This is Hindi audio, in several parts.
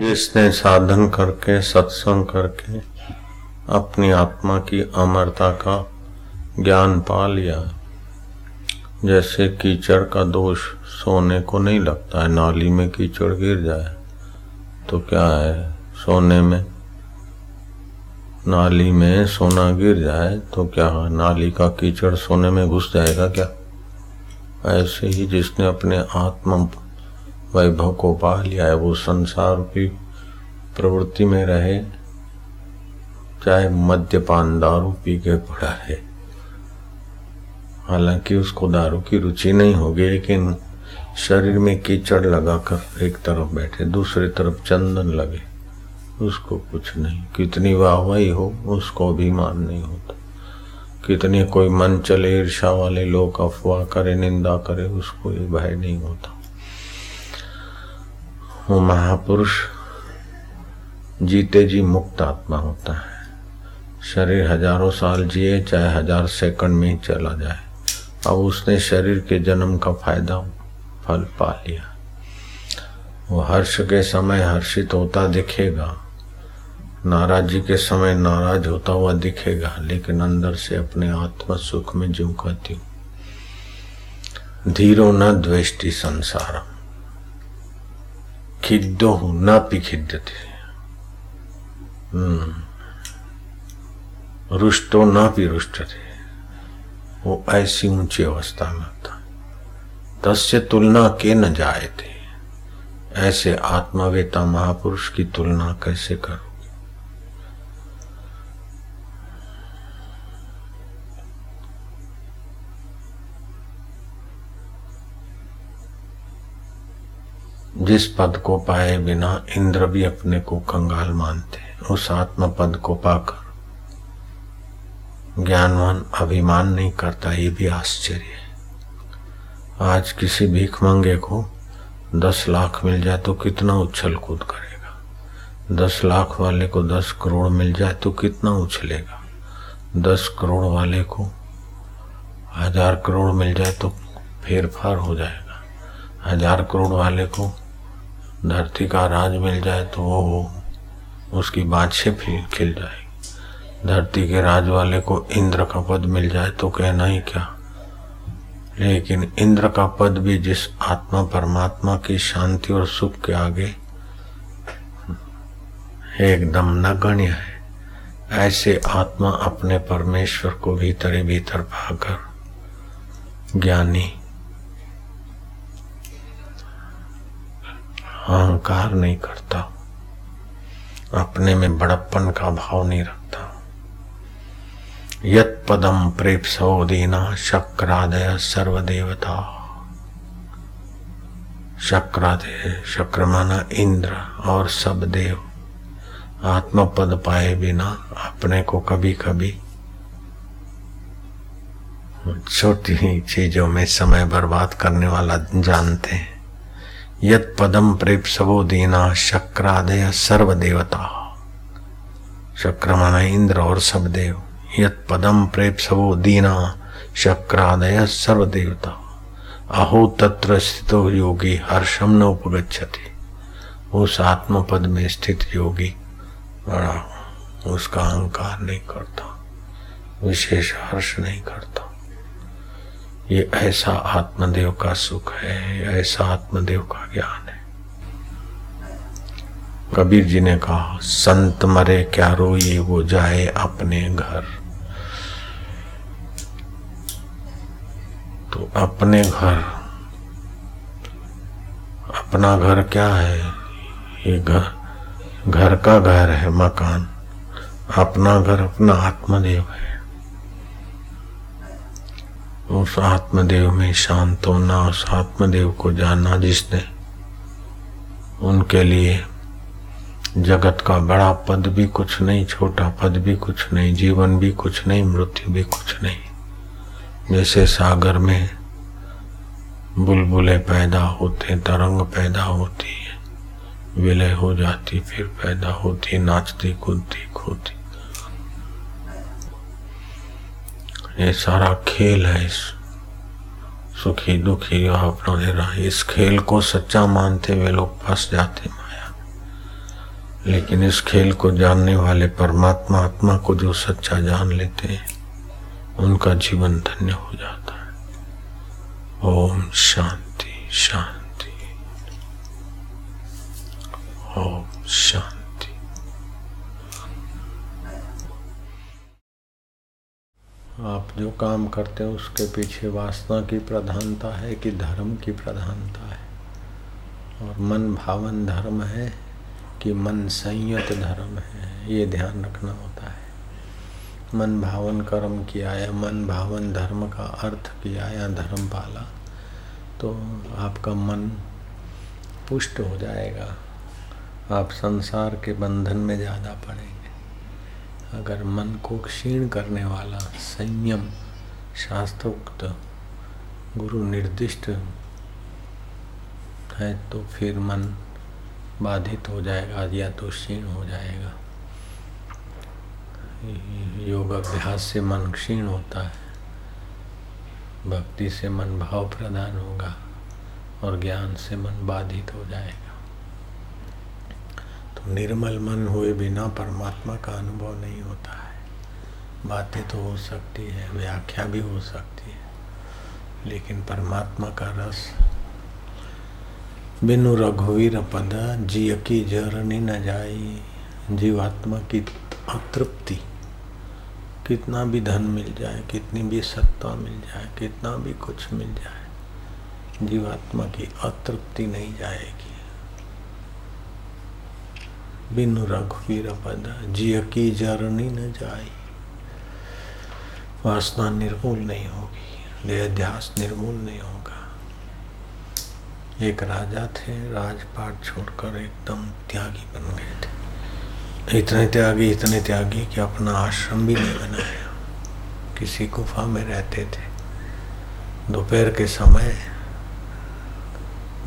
जिसने साधन करके, सत्संग करके अपनी आत्मा की अमरता का ज्ञान पा लिया जैसे कीचड़ का दोष सोने को नहीं लगता है, नाली में कीचड़ गिर जाए तो क्या है? सोने में, नाली में सोना गिर जाए तो क्या नाली का कीचड़ सोने में घुस जाएगा क्या? ऐसे ही जिसने अपने आत्म वैभव को पा लिया है। वो संसार की प्रवृत्ति में रहे, चाहे मद्यपान दारू पी के पड़ा है हालाँकि उसको दारू की रुचि नहीं होगी, लेकिन शरीर में कीचड़ लगाकर एक तरफ़ बैठे, दूसरी तरफ़ चंदन लगे। उसको कुछ नहीं, कितनी वाहवाही हो, उसको अभिमान नहीं होता। कितनी कोई मन चले ईर्षा वाले लोग अफवाह करे, निंदा करे, उसको ये भय नहीं होता। वो महापुरुष। जीते जी मुक्त आत्मा होता है। शरीर हज़ारों साल जिए, चाहे हज़ार सेकंड में ही चला जाए। अब उसने शरीर के जन्म का फ़ायदा फल पा लिया। वो हर्ष के समय हर्षित होता दिखेगा। नाराजी के समय नाराज़ होता हुआ दिखेगा, लेकिन अंदर से अपने आत्मा सुख में झुमकाती हूँ। धीरो न द्वेष्टि संसार खिद्दो न पिखिद्यते हम्म। रुष्टो, न रुष्ट थे वो ऐसी ऊँची अवस्था में था। तस्य तुलना के न जाए थे ऐसे आत्मवेता महापुरुष की तुलना कैसे करो? जिस पद को पाए बिना इंद्र भी अपने को कंगाल मानते उस आत्म पद को पाकर ज्ञानवान अभिमान नहीं करता, ये भी आश्चर्य है। आज किसी भीख मंगे को दस लाख मिल जाए तो कितना उछल कूद करेगा? दस लाख वाले को दस करोड़ मिल जाए तो कितना उछलेगा? दस करोड़ वाले को हज़ार करोड़ मिल जाए तो फेरफार हो जाएगा। हज़ार करोड़ वाले को धरती का राज मिल जाए तो वो हो उसकी बादशाह फिर खिल जाएगी। धरती के राज वाले को इंद्र का पद मिल जाए तो कहना ही क्या? लेकिन इंद्र का पद भी जिस आत्मा परमात्मा की शांति और सुख के आगे एकदम नगण्य है, ऐसे आत्मा अपने परमेश्वर को भीतर भीतर पाकर ज्ञानी अहंकार नहीं करता। अपने में बड़प्पन का भाव नहीं रखता। यत पदम प्रेप दीना शक्रादय सर्वदेवता। शक्रादय शक्र माना इंद्र और सब देव। आत्म पद पाए बिना अपने को कभी कभी छोटी चीज़ों में समय बर्बाद करने वाला जानते हैं। यत पदम प्रेप सबो दीना शक्रादय सर्व देवता शक्र माना इंद्र और सब देव यत पदम प्रेप सबो दीना शक्रादय सर्व देवता अहो तत्र स्थित योगी हर्षम न उपगछति उस आत्म पद में स्थित योगी, बड़ा, उसका अहंकार नहीं करता, विशेष हर्ष नहीं करता। ये ऐसा आत्मदेव का सुख है ऐसा आत्मदेव का ज्ञान है। कबीर जी ने कहा, संत मरे क्या रोइए वो जाए अपने घर? तो अपने घर, अपना घर क्या है? ये घर घर का घर है, मकान। अपना घर, अपना आत्मदेव है। उस आत्मदेव में शांत होना, उस आत्मदेव को जानना जिसने उनके लिए जगत का बड़ा पद भी कुछ नहीं, छोटा पद भी कुछ नहीं, जीवन भी कुछ नहीं, मृत्यु भी कुछ नहीं। जैसे सागर में बुलबुलें पैदा होते, तरंग पैदा होती है, विलय हो जाती, फिर पैदा होती, नाचती, कूदती, खोती। ये सारा खेल है इस सुखी दुखी दे रहा। इस खेल को सच्चा मानते हुए लोग फंस जाते माया। लेकिन इस खेल को जानने वाले परमात्मा, आत्मा को जो सच्चा जान लेते हैं, उनका जीवन धन्य हो जाता है। ओम शांति शांति। ओम शांति। आप जो काम करते हैं, उसके पीछे वासना की प्रधानता है कि धर्म की प्रधानता है। और मन भावन धर्म है कि मन संयत धर्म है, ये ध्यान रखना होता है। मन भावन कर्म किया या मन भावन धर्म का अर्थ किया या धर्म पाला तो आपका मन पुष्ट हो जाएगा। आप संसार के बंधन में ज़्यादा पड़ेंगे। अगर मन को क्षीण करने वाला संयम शास्त्रोक्त गुरु निर्दिष्ट है तो फिर मन बाधित हो जाएगा या तो क्षीण हो जाएगा। योग अभ्यास से मन क्षीण होता है, भक्ति से मन भाव प्रदान होगा और ज्ञान से मन बाधित हो जाएगा। निर्मल मन हुए बिना परमात्मा का अनुभव नहीं होता है। बातें तो हो सकती है, व्याख्या भी हो सकती है, लेकिन परमात्मा का रस। बिनु रघुवीर पद, जिय की जरनी न जाई, जीवात्मा की अतृप्ति। कितना भी धन मिल जाए, कितनी भी सत्ता मिल जाए, कितना भी कुछ मिल जाए, जीवात्मा की अतृप्ति नहीं जाएगी। बिनु रघुवीर पद जिय की जरनी न जाई वासना निर्मूल नहीं होगी। देहाध्यास निर्मूल नहीं होगा। एक राजा थे, राजपाट छोड़कर एकदम त्यागी बन गए थे। इतने त्यागी इतने त्यागी कि अपना आश्रम भी नहीं बनाया। किसी गुफा में रहते थे। दोपहर के समय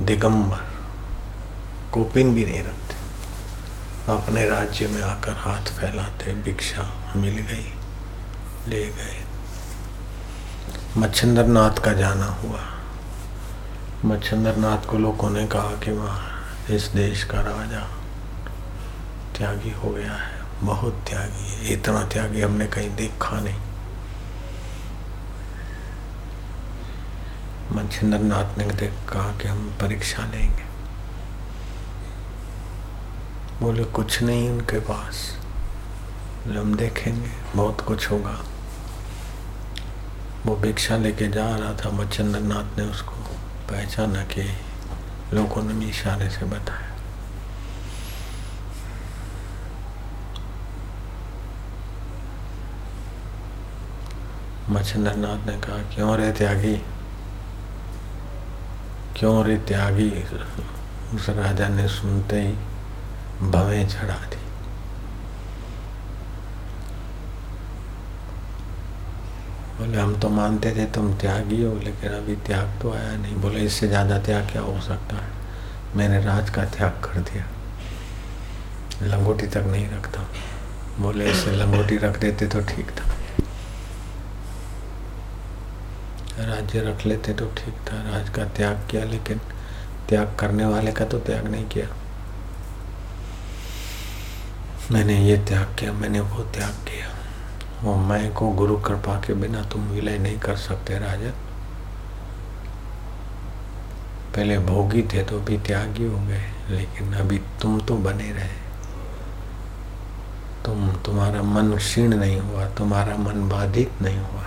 दिगंबर, कोपिन भी नहीं रखते। अपने राज्य में आकर हाथ फैलाते भिक्षा मिल गई, ले गए। मच्छिंद्र नाथ का जाना हुआ। मच्छिंद्र नाथ को लोगों ने कहा कि वह इस देश का राजा त्यागी हो गया है, बहुत त्यागी है, इतना त्यागी हमने कहीं देखा नहीं। मच्छिंद्र नाथ ने कहा कि हम परीक्षा लेंगे। बोले, कुछ नहीं उनके पास। हम देखेंगे, बहुत कुछ होगा। वो भिक्षा लेके जा रहा था मच्छिंद्र नाथ ने उसको पहचाना कि लोगों ने भी इशारे से बताया। मच्छिंद्र नाथ ने कहा, क्यों रे त्यागी? क्यों रे त्यागी? उस राजा ने सुनते ही भवें चढ़ा दी। बोले, हम तो मानते थे तुम त्यागी हो, लेकिन अभी त्याग तो आया नहीं। बोले, इससे ज़्यादा त्याग क्या हो सकता है? मैंने राज का त्याग कर दिया। लंगोटी तक नहीं रखता। बोले, इससे लंगोटी रख देते तो ठीक था। राज्य रख लेते तो ठीक था। राज का त्याग किया, लेकिन त्याग करने वाले का तो त्याग नहीं किया। मैंने ये त्याग किया, मैंने वो त्याग किया। वो मैं को गुरु कृपा के बिना तुम विलय नहीं कर सकते राजन पहले भोगी थे तो भी त्यागी हो गए, लेकिन अभी तुम तो बने रहे। तुम, तुम्हारा मन क्षीण नहीं हुआ, तुम्हारा मन बाधित नहीं हुआ।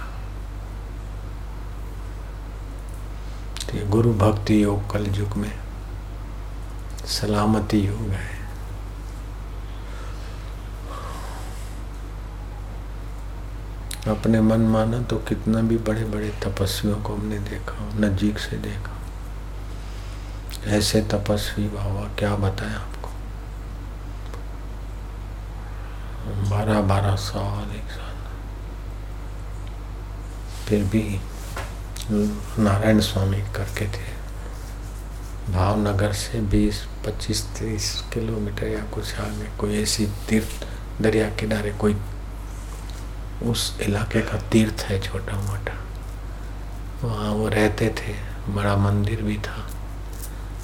तो गुरु भक्ति योग कल युग में सलामती योग है। अपने मन माना तो कितना भी बड़े बड़े तपस्वियों को हमने देखा नजीक से देखा ऐसे तपस्वी बाबा, क्या बताएँ आपको? बारह बारह साल एक साल। फिर भी नारायण स्वामी करके थे। भावनगर से 20 25 30 किलोमीटर या कुछ आगे कोई ऐसी तीर्थ दरिया किनारे कोई उस इलाके का तीर्थ है छोटा मोटा वहाँ वो रहते थे, बड़ा मंदिर भी था।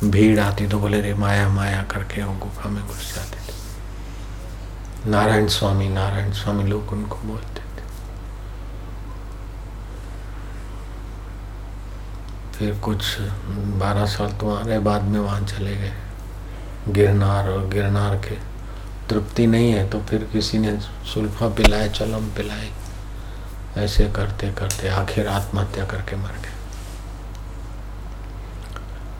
भीड़ आती तो बोले रे माया माया करके वो गुफा में घुस जाते थे। नारायण स्वामी नारायण स्वामी लोग उनको बोलते थे। फिर कुछ बारह साल तो आ रहे बाद में वहाँ चले गए। गिरनार और गिरनार के तृप्ति नहीं है तो फिर किसी ने सुल्फा पिलाए चलम पिलाए। ऐसे करते करते आखिर आत्महत्या करके मर गए।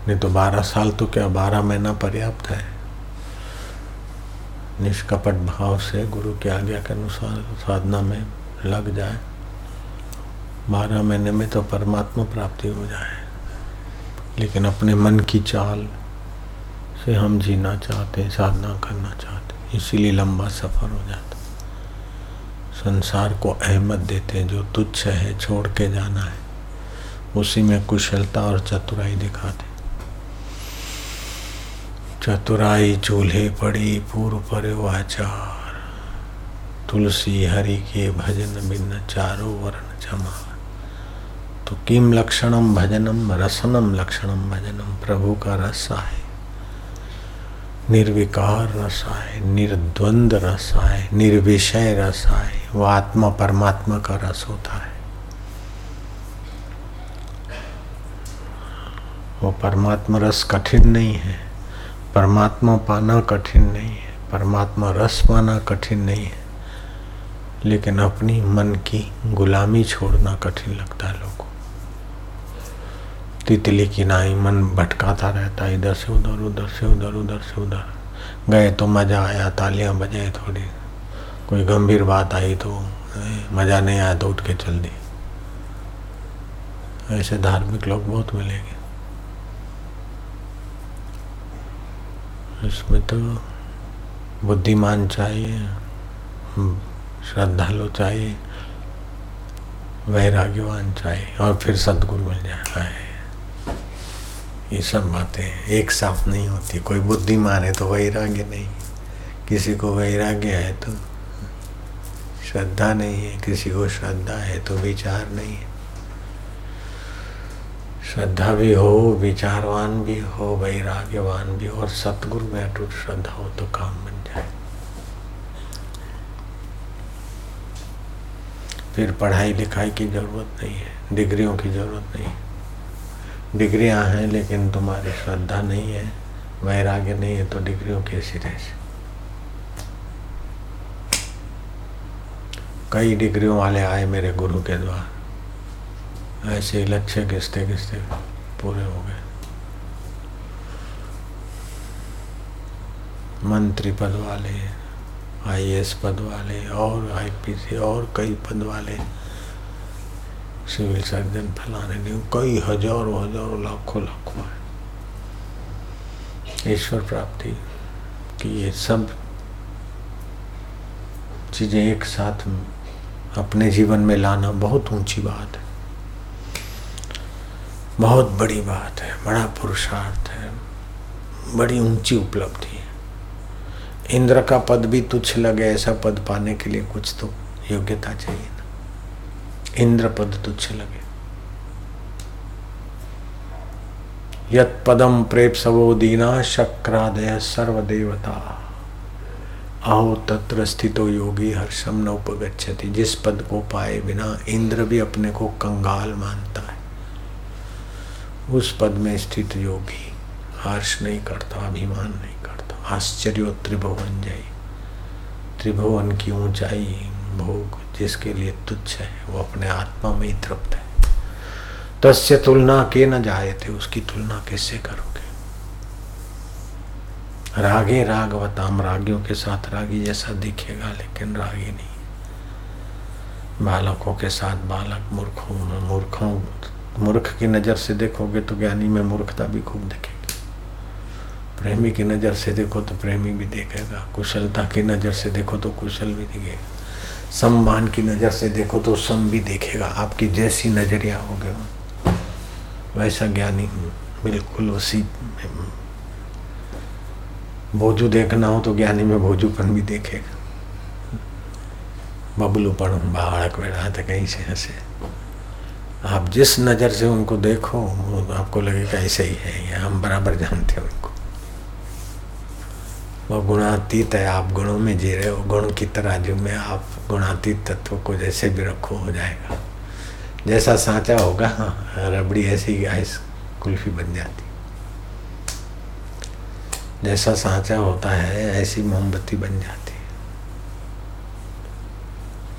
नहीं तो बारह साल तो क्या बारह महीना पर्याप्त है? निष्कपट भाव से गुरु की आज्ञा के अनुसार साधना में लग जाए। बारह महीने में तो परमात्मा प्राप्ति हो जाए। लेकिन अपने मन की चाल से हम जीना चाहते हैं, साधना करना चाहते इसीलिए लंबा सफ़र हो जाता। संसार को अहमत देते जो तुच्छ है, छोड़ के जाना है, उसी में कुशलता और चतुराई दिखाते चतुराई, चूल्हे पड़ी पूर्व पर आचार। तुलसी, हरि के भजन बिन चारो वर्ण जमा तो किम लक्षणम भजनम, रसनम लक्षणम भजनम, प्रभु का रस है निर्विकार रस है निर्द्वंद रस है निर्विषय रस है वो आत्मा परमात्मा का रस होता है। वो परमात्मा रस कठिन नहीं है, परमात्मा पाना कठिन नहीं है, परमात्मा रस पाना कठिन नहीं है, लेकिन अपनी मन की गुलामी छोड़ना कठिन लगता है लोगों तितली की नाई, मन भटकाता रहता, इधर से उधर उधर से उधर उधर से उधर। गए तो मज़ा आया, तालियाँ बजाए थोड़ी। कोई गंभीर बात आई तो मज़ा नहीं आया तो उठ के चल दी। ऐसे धार्मिक लोग बहुत मिलेंगे। इसमें तो बुद्धिमान चाहिए, श्रद्धालु चाहिए, वैराग्यवान चाहिए, और फिर सदगुरु मिल जाए। ये सब बातें एक साथ नहीं होती। कोई बुद्धिमान है तो वैराग्य नहीं। किसी को वैराग्य है तो श्रद्धा नहीं है। किसी को श्रद्धा है तो विचार नहीं है। श्रद्धा भी हो, विचारवान भी हो, वैराग्यवान भी हो और सतगुरु में अटूट श्रद्धा हो तो काम बन जाए। फिर पढ़ाई लिखाई की ज़रूरत नहीं है। डिग्रियों की ज़रूरत नहीं डिग्रियाँ हैं, लेकिन तुम्हारी श्रद्धा नहीं है, वैराग्य नहीं है तो डिग्रियों के सिरे से। कई डिग्रियों वाले आए मेरे गुरु के द्वार। ऐसे लक्ष्य घिसते घिसते पूरे हो गए। मंत्री पद वाले आईएएस पद वाले, और आईपीसी और कई पद वाले। सिविल सर्जन फलाने नहीं कई हज़ारों हज़ारों लाखों लाखों है ईश्वर प्राप्ति की ये सब चीज़ें एक साथ अपने जीवन में लाना बहुत ऊँची बात है। बहुत बड़ी बात है, बड़ा पुरुषार्थ है, बड़ी ऊँची उपलब्धि है। इंद्र का पद भी तुच्छ लगे, ऐसा पद पाने के लिए कुछ तो योग्यता चाहिए। ना इंद्र पद तुच्छ लगे। यत पदम प्रेप सवो दीना शक्रादय सर्वदेवता। आओ तत्र स्थितो योगी हर्षम न उपगछति जिस पद को पाए बिना इंद्र भी अपने को कंगाल मानता है। उस पद में स्थित योगी हर्ष नहीं करता, अभिमान नहीं करता। आश्चर्य त्रिभुवन जय। त्रिभुवन की ऊंचाई भोग जिसके लिए तुच्छ है, वो अपने आत्मा में ही तृप्त है। तस्य तुलना के न जाए थे, उसकी तुलना कैसे करोगे? रागे रागवताम रागियों के साथ रागी जैसा दिखेगा, लेकिन रागी नहीं। बालकों के साथ बालक मूर्खों में मूर्खों मूर्ख की नज़र से देखोगे तो ज्ञानी में मूर्खता भी खूब दिखेगी। प्रेमी की नज़र से देखो तो प्रेमी भी देखेगा। कुशलता की नज़र से देखो तो कुशल भी दिखेगा। सम्मान की नज़र से देखो तो सम भी देखेगा। आपकी जैसी नज़रिया होगे वैसा ज्ञानी बिल्कुल उसी भोजू देखना हो तो ज्ञानी में भोजूपन भी देखेगा। बबलूपन बाड़क बेड़ा था कहीं से हंसे। आप जिस नज़र से उनको देखो, वो आपको लगेगा ऐसे ही है। ये हम बराबर जानते हैं उनको। वह गुणातीत है। आप गुणों में जी रहे हो। गुण की तराजू में आप गुणातीत तत्व को जैसे भी रखो, हो जाएगा। जैसा सांचा होगा रबड़ी ऐसी आइस कुल्फी बन जाती। जैसा सांचा होता है, ऐसी मोमबत्ती बन जाती। है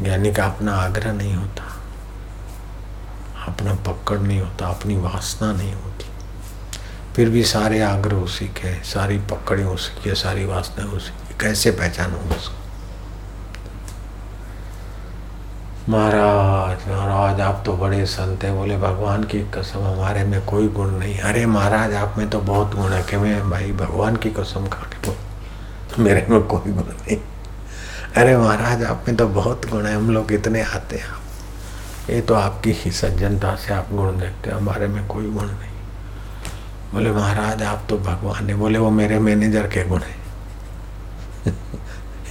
ज्ञानी का अपना आग्रह नहीं होता। अपना पकड़ नहीं होता, अपनी वासना नहीं होती। फिर भी सारे आग्रह उसी के सारी पकड़े उसी के, सारी वासना उसी की। कैसे पहचानू उसको? महाराज महाराज, आप तो बड़े संत हैं। बोले, भगवान की कसम, हमारे में कोई गुण नहीं। अरे महाराज, आप में तो बहुत गुण है। कि मैं भाई, भगवान की कसम खा के बोल, मेरे में कोई गुण नहीं। अरे महाराज, आप में तो बहुत गुण है। हम लोग इतने आते हैं। आप ये तो आपकी ही सज्जनता से आप गुण देखते हैं। हमारे में कोई गुण नहीं। बोले, महाराज, आप तो भगवान है। बोले, वो मेरे मैनेजर के गुण है।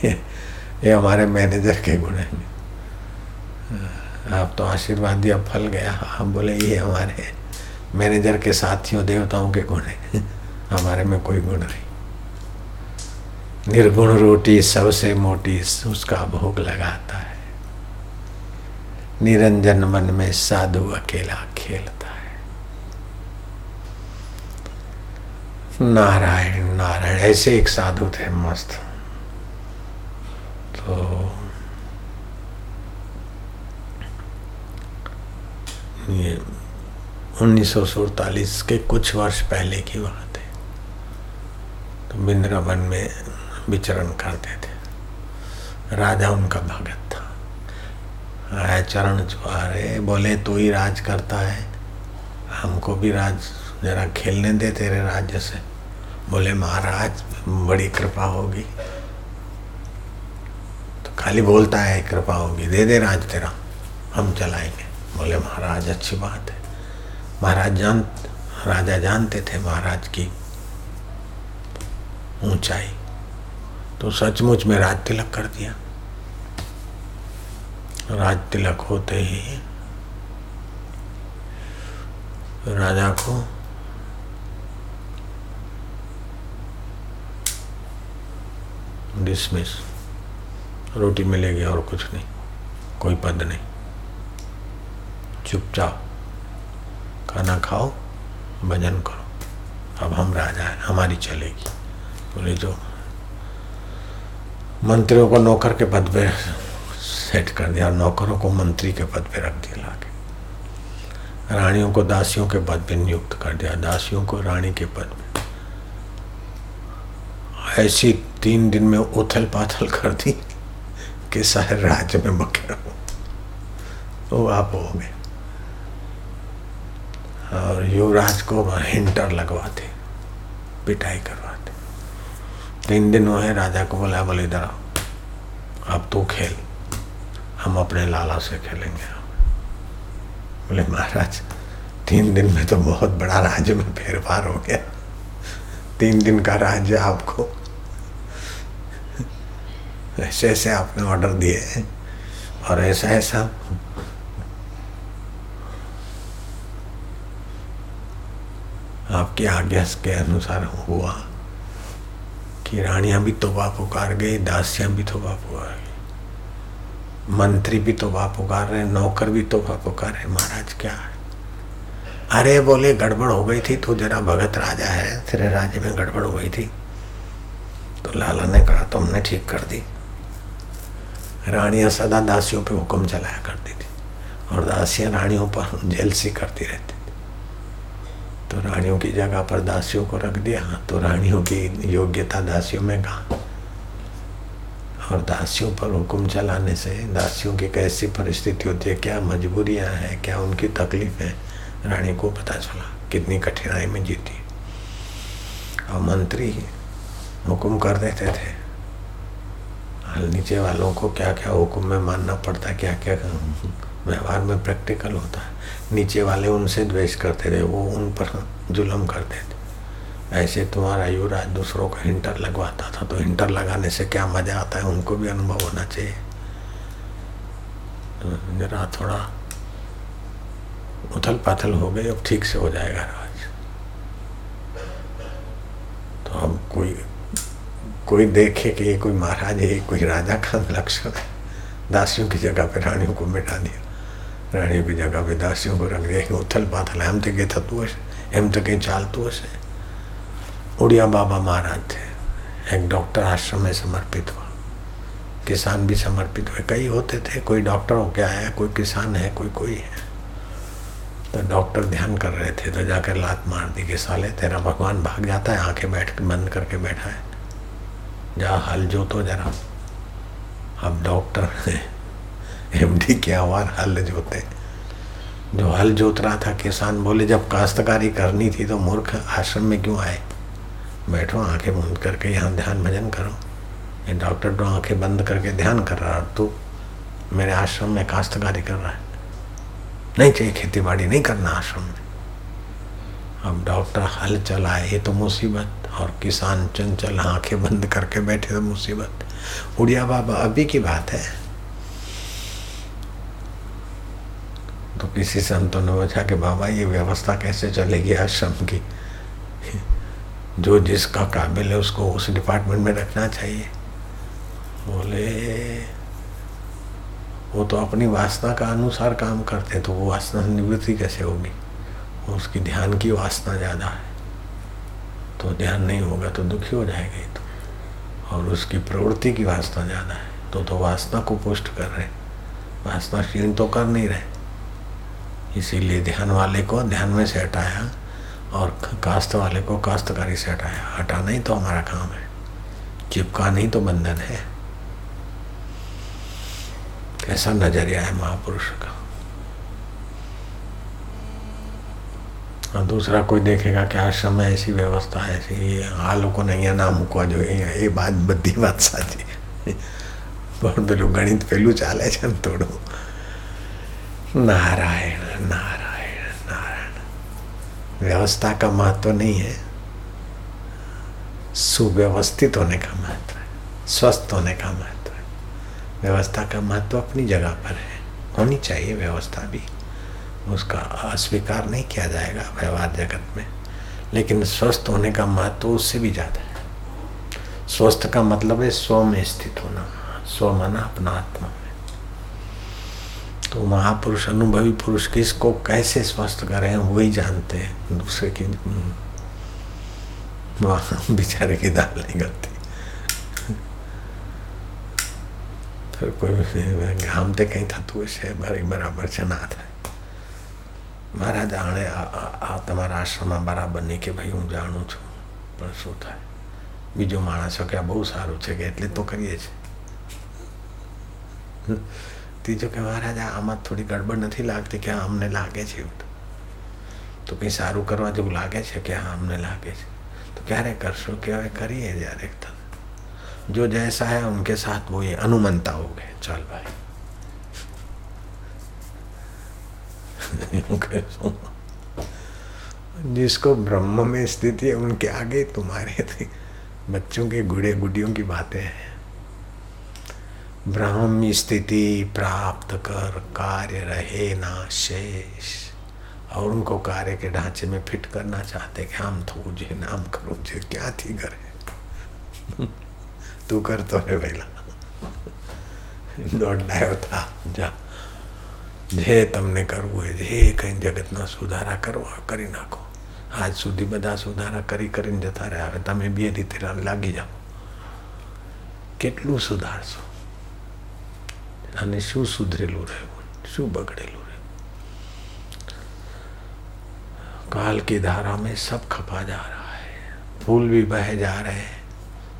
ये हमारे मैनेजर के गुण है। आप तो आशीर्वाद दिया, फल गया। हम बोले, ये हमारे मैनेजर के साथियों, देवताओं के गुण है। हमारे में कोई गुण नहीं। निर्गुण रोटी सबसे मोटी, उसका भोग लगाता है। निरंजन मन में साधु अकेला खेलता है। नारायण नारायण, ऐसे एक साधु थे मस्त। तो ये उन्नीस के कुछ वर्ष पहले की बात है। तो बिंद्रावन में विचरण करते थे। राजा उनका भगत था। आया चरण चुहारे, बोले, तू ही राज करता है। हमको भी राज, जरा खेलने दे तेरे राज्य से। बोले, महाराज, बड़ी कृपा होगी। तो खाली बोलता है, कृपा होगी। दे दे राज तेरा, हम चलाएँगे। बोले, महाराज, अच्छी बात है। महाराज जान, राजा जानते थे महाराज की ऊंचाई। तो सचमुच में राज तिलक कर दिया। राज तिलक होते ही राजा को डिसमिस रोटी मिलेगी और कुछ नहीं, कोई पद नहीं। चुपचाप खाना खाओ, भजन करो। अब हम राजा हैं, हमारी चलेगी। बोले जो मंत्रियों को नौकर के पद पे सेट कर दिया, नौकरों को मंत्री के पद पे रख दिया लाके। रानियों को दासियों के पद पे नियुक्त कर दिया, दासियों को रानी के पद पे। ऐसी तीन दिन में उथल पाथल कर दी कि सारे राज्य में बके रहो। तो आप हो गए। और युवराज को हिंटर लगवाते, पिटाई करवाते। तीन दिन वो है राजा को बोला, बोले, इधर आओ, अब तू खेल, हम अपने लाला से खेलेंगे बोले, महाराज, तीन दिन में तो बहुत बड़ा राज्य में फेरफार हो गया। तीन दिन का राज्य आपको ऐसे ऐसे आपने ऑर्डर दिए हैं, और ऐसा ऐसा आपकी आज्ञा के अनुसार हुआ कि रानियाँ भी तोबा पुकार गई, दासियाँ भी तोबा पुकार गई, मंत्री भी तोबा पुकार रहे नौकर भी तोबा पुकार रहे महाराज, क्या है? अरे, बोले, गड़बड़ हो गई थी तो जरा भगत राजा है, तेरे राज्य में गड़बड़ हो गई थी। तो लाला ने कहा, तुमने ठीक कर दी। रानियाँ सदा दासियों पे हुक्म चलाया करती थी और दासियाँ रानियों पर जेल जेलसी करती रहती तो रानियों की जगह पर दासियों को रख दिया। तो रानियों की योग्यता दासियों में कहा। और दासियों पर हुक्म चलाने से दासियों की कैसी परिस्थिति होती है, क्या मजबूरियाँ हैं, क्या उनकी तकलीफ़ है, रानी को पता चला। कितनी कठिनाई में जीती। और मंत्री हुक्म कर देते थे। हल नीचे वालों को क्या क्या हुक्म में मानना पड़ता क्या क्या व्यवहार में प्रैक्टिकल होता है। नीचे वाले उनसे द्वेष करते थे वो उन पर जुलम करते थे। ऐसे तुम्हारा युवराज दूसरों का हिंटर लगवाता था तो हिंटर लगाने से क्या मज़ा आता है? उनको भी अनुभव होना चाहिए। तो जरा थोड़ा उथल पाथल हो गई, अब ठीक से हो जाएगा राज। तो अब कोई कोई देखे कि ये कोई महाराज है कोई राजा का लक्षण है। दासियों की जगह पर रानियों को बैठा दिया। जगह पे दासियों को रख दिया उथल पाथल, हम तो कहीं थतु हसे एम तो कहीं चालतू हसे उड़िया बाबा महाराज थे, एक डॉक्टर आश्रम में समर्पित हुआ। किसान भी समर्पित हुए, कई होते थे, कोई डॉक्टर हो गया है कोई किसान है, कोई कोई है। तो डॉक्टर ध्यान कर रहे थे तो जाकर लात मार दी कि साले, तेरा भगवान भाग जाता है, आँखें बैठ के बंद करके बैठा है। जा, हल जो तो जरा। अब डॉक्टर एम डी हुआ हल जोते। जो हल जोत रहा था, किसान बोले, जब काश्तकारी करनी थी तो मूर्ख आश्रम में क्यों आए? बैठो, आँखें बंद करके यहाँ ध्यान भजन करो। ये डॉक्टर तो आँखें बंद करके ध्यान कर रहा तू मेरे आश्रम में काश्तकारी कर रहा है। नहीं चाहिए खेती बाड़ी नहीं करना आश्रम में। अब डॉक्टर हल चलाए, ये तो मुसीबत। और किसान चंचल, आँखें बंद करके बैठे तो मुसीबत। उड़िया बाबा, अभी की बात है। तो किसी संतों ने पूछा कि, बाबा, ये व्यवस्था कैसे चलेगी आश्रम की? जो जिसका काबिल है उसको उस डिपार्टमेंट में रखना चाहिए। बोले, वो तो अपनी वासना का अनुसार काम करते हैं तो वो वासना निवृत्ति कैसे होगी? उसकी ध्यान की वासना ज़्यादा है। तो ध्यान नहीं होगा तो दुखी हो जाएगा तो। और उसकी प्रवृत्ति की वासना ज़्यादा है। तो तो वासना को पुष्ट कर रहे वासना क्षीण तो कर नहीं रहे। इसीलिए ध्यान वाले को ध्यान में से हटाया और कास्त वाले को कास्तकारी से हटाया हटाना ही तो हमारा काम है चिपका नहीं तो बंधन है कैसा नजरिया है महापुरुष का और दूसरा कोई देखेगा कि आश्रम में ऐसी व्यवस्था है ऐसी आ લોકો ને અહીંયા ના મૂકવા જોઈએ એ બાત બધી વાત સાચી પણ પેલું ગણિત પેલું ચાલે છે ને થોડું नारायण नारायण नारायण। व्यवस्था का महत्व नहीं है। सुव्यवस्थित होने का महत्व है। स्वस्थ होने का महत्व है। व्यवस्था का महत्व अपनी जगह पर है। होनी चाहिए व्यवस्था भी। उसका अस्वीकार नहीं किया जाएगा व्यवहार जगत में। लेकिन स्वस्थ होने का महत्व उससे भी ज़्यादा है। स्वस्थ का मतलब है स्व में स्थित होना, स्व माना अपना आत्मा में। तो महापुरुष अनुभवी पुरुष किसको कैसे स्वस्थ करें वही जानते हैं दूसरे की बेचारे की दाल नहीं गलती फिर कोई घाम ते कहीं થતું હશે મારી બરાબર છે ના થાય મહારાજ આણે આ તમારા આશ્રમમાં બરાબર નહીં કે ભાઈ હું જાણું છું પણ શું થાય બીજો માણસ કે આ બહુ સારું છે કે એટલે તો કરીએ છીએ ત્રીજો કે મહારાજ આમાં થોડી ગડબડ નથી લાગતી કે અમને લાગે છે એવું તો કંઈ સારું કરવા જેવું લાગે છે કે હા અમને લાગે છે तो ક્યારે કરશો કે હવે કરીએ જ્યારે जो जैसा है उनके साथ वो ये अनुमंता हो गए चल भाई जिसको ब्रह्म में स्थिति है उनके आगे तुम्हारे थे बच्चों के गुड़े गुडियों की बातें हैं ब्रह्म स्थिति प्राप्त कर कार्य रहे ना शेष और उनको कार्य के ढांचे में फिट करना चाहते कि हम थू जे नाम करूँ जे क्या थी करे तू कर तो रे પહેલા દોડાયો था જા જે તમને કરવું હોય જે કંઈ જગતનો સુધારા કરવો કરી નાખો આજ સુધી બધા સુધારા કરી કરીને જતા રહ્યા હવે તમે બે રીતે લાગી જાઓ કેટલું સુધારશો અને શું સુધરેલું રહ્યું શું બગડેલું રહ્યું काल की धारा में सब खपा जा रहा है फूल भी बहे जा रहे हैं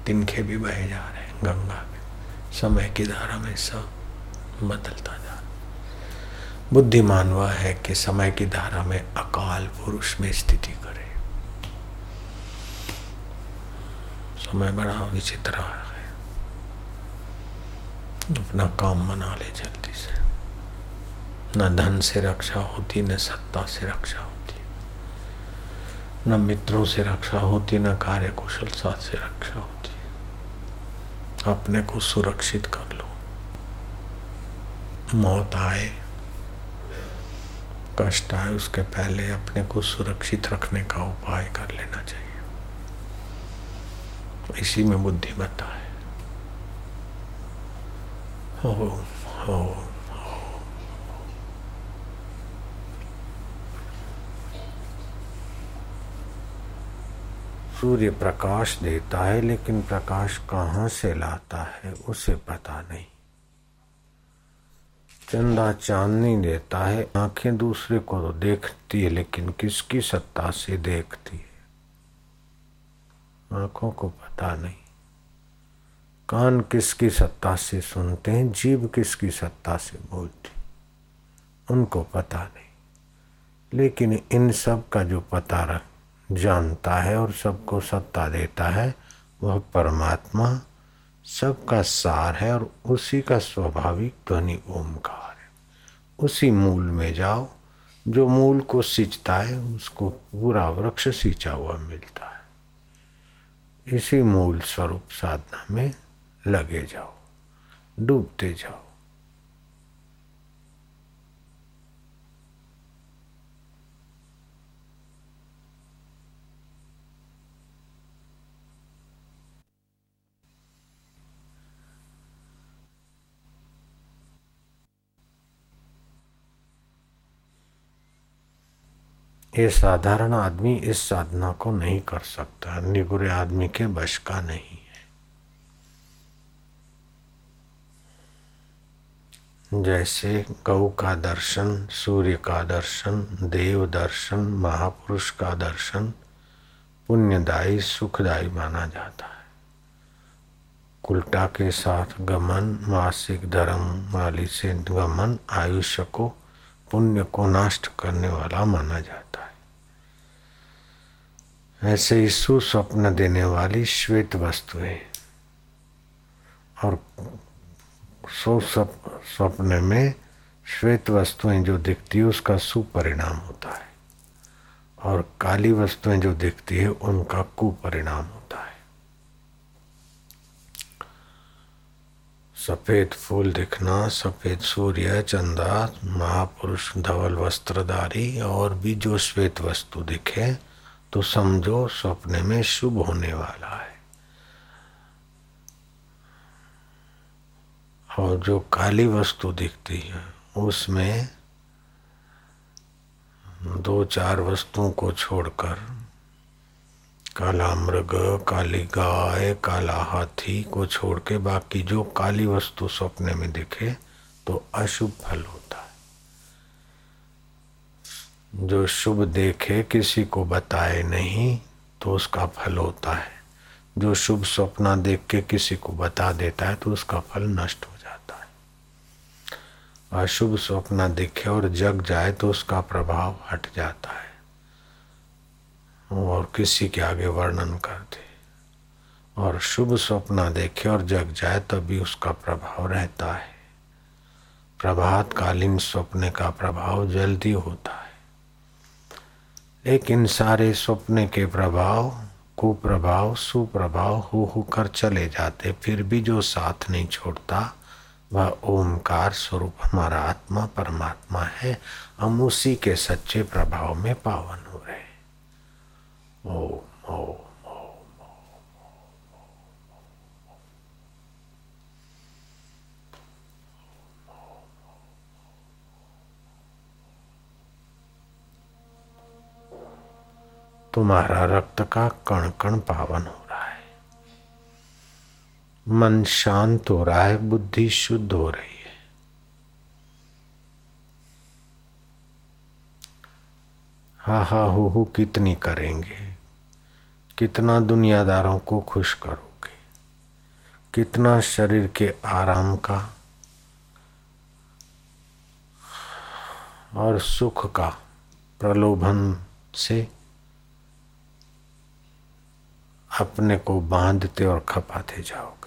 तिनखे भी बहे जा रहे हैं गंगा में समय की धारा में सब बदलता जा रहा बुद्धिमान वह है कि समय की धारा में अकाल पुरुष में स्थिति करे समय बड़ा विचित्र रहा है अपना काम मना ले जल्दी से। न धन से रक्षा होती, न सत्ता से रक्षा होती। न मित्रों से रक्षा होती, न कार्य कुशलता से रक्षा होती। अपने को सुरक्षित कर लो। मौत आए, कष्ट आए, उसके पहले अपने को सुरक्षित रखने का उपाय कर लेना चाहिए। इसी में बुद्धिमत्ता है हो हो सूर्य प्रकाश देता है, लेकिन प्रकाश कहाँ से लाता है, उसे पता नहीं। चंदा चांदनी देता है, आँखें दूसरे को तो देखती है, लेकिन किसकी सत्ता से देखती है? आँखों को पता नहीं। कान किसकी सत्ता से सुनते हैं जीव किसकी सत्ता से बोलती उनको पता नहीं। लेकिन इन सब का जो पता रख, जानता है और सबको सत्ता देता है, वह परमात्मा सबका सार है और उसी का स्वाभाविक ध्वनि ओमकार है। उसी मूल में जाओ, जो मूल को सींचता है, उसको पूरा वृक्ष सींचा हुआ मिलता है। इसी मूल स्वरूप साधना में लगे जाओ, डूबते जाओ। ये साधारण आदमी इस साधना को नहीं कर सकता, निगुरे आदमी के बश का नहीं है जैसे गौ का दर्शन, सूर्य का दर्शन, देव दर्शन, महापुरुष का दर्शन, पुण्यदायी, सुखदायी माना जाता है। कुल्टा के साथ गमन, मासिक धर्म वाली से गमन, आयुष्य को पुण्य को नष्ट करने वाला माना जाता है। ऐसे ही सुस्वप्न देने वाली श्वेत वस्तुएँ और सो सप, स्वप्न में श्वेत वस्तुएँ जो दिखती है उसका सुपरिणाम होता है। और काली वस्तुएँ जो दिखती है उनका कुपरिणाम होता है। सफ़ेद फूल दिखना सफ़ेद सूर्य चंदा महापुरुष धवल वस्त्रधारी और भी जो श्वेत वस्तु दिखे तो समझो स्वप्न में शुभ होने वाला है। और जो काली वस्तु दिखती है, उसमें दो चार वस्तुओं को छोड़कर काला मृग, काली गाय, काला हाथी को छोड़ के बाकी जो काली वस्तु सपने में दिखे तो अशुभ फल होता है। जो शुभ देखे, किसी को बताए नहीं तो उसका फल होता है। जो शुभ सपना देख के किसी को बता देता है तो उसका फल नष्ट हो अशुभ स्वप्न दिखे और जग जाए तो उसका प्रभाव हट जाता है। और किसी के आगे वर्णन कर दे। और शुभ स्वप्न देखे और जग जाए तभी उसका प्रभाव रहता है। प्रभात कालीन स्वप्न का प्रभाव जल्दी होता है। लेकिन सारे स्वप्न के प्रभाव, कुप्रभाव, सुप्रभाव हो होकर चले जाते, फिर भी जो साथ नहीं छोड़ता वह ओमकार स्वरूप हमारा आत्मा परमात्मा है हम उसी के सच्चे प्रभाव में पावन हो रहे ओम तुम्हारा रक्त का कण कण पावन हो है मन शांत हो रहा है, बुद्धि शुद्ध हो रही है। हा हा हो हो कितनी करेंगे? कितना दुनियादारों को खुश करोगे? कितना शरीर के आराम का और सुख का प्रलोभन से अपने को बांधते और खपाते जाओगे।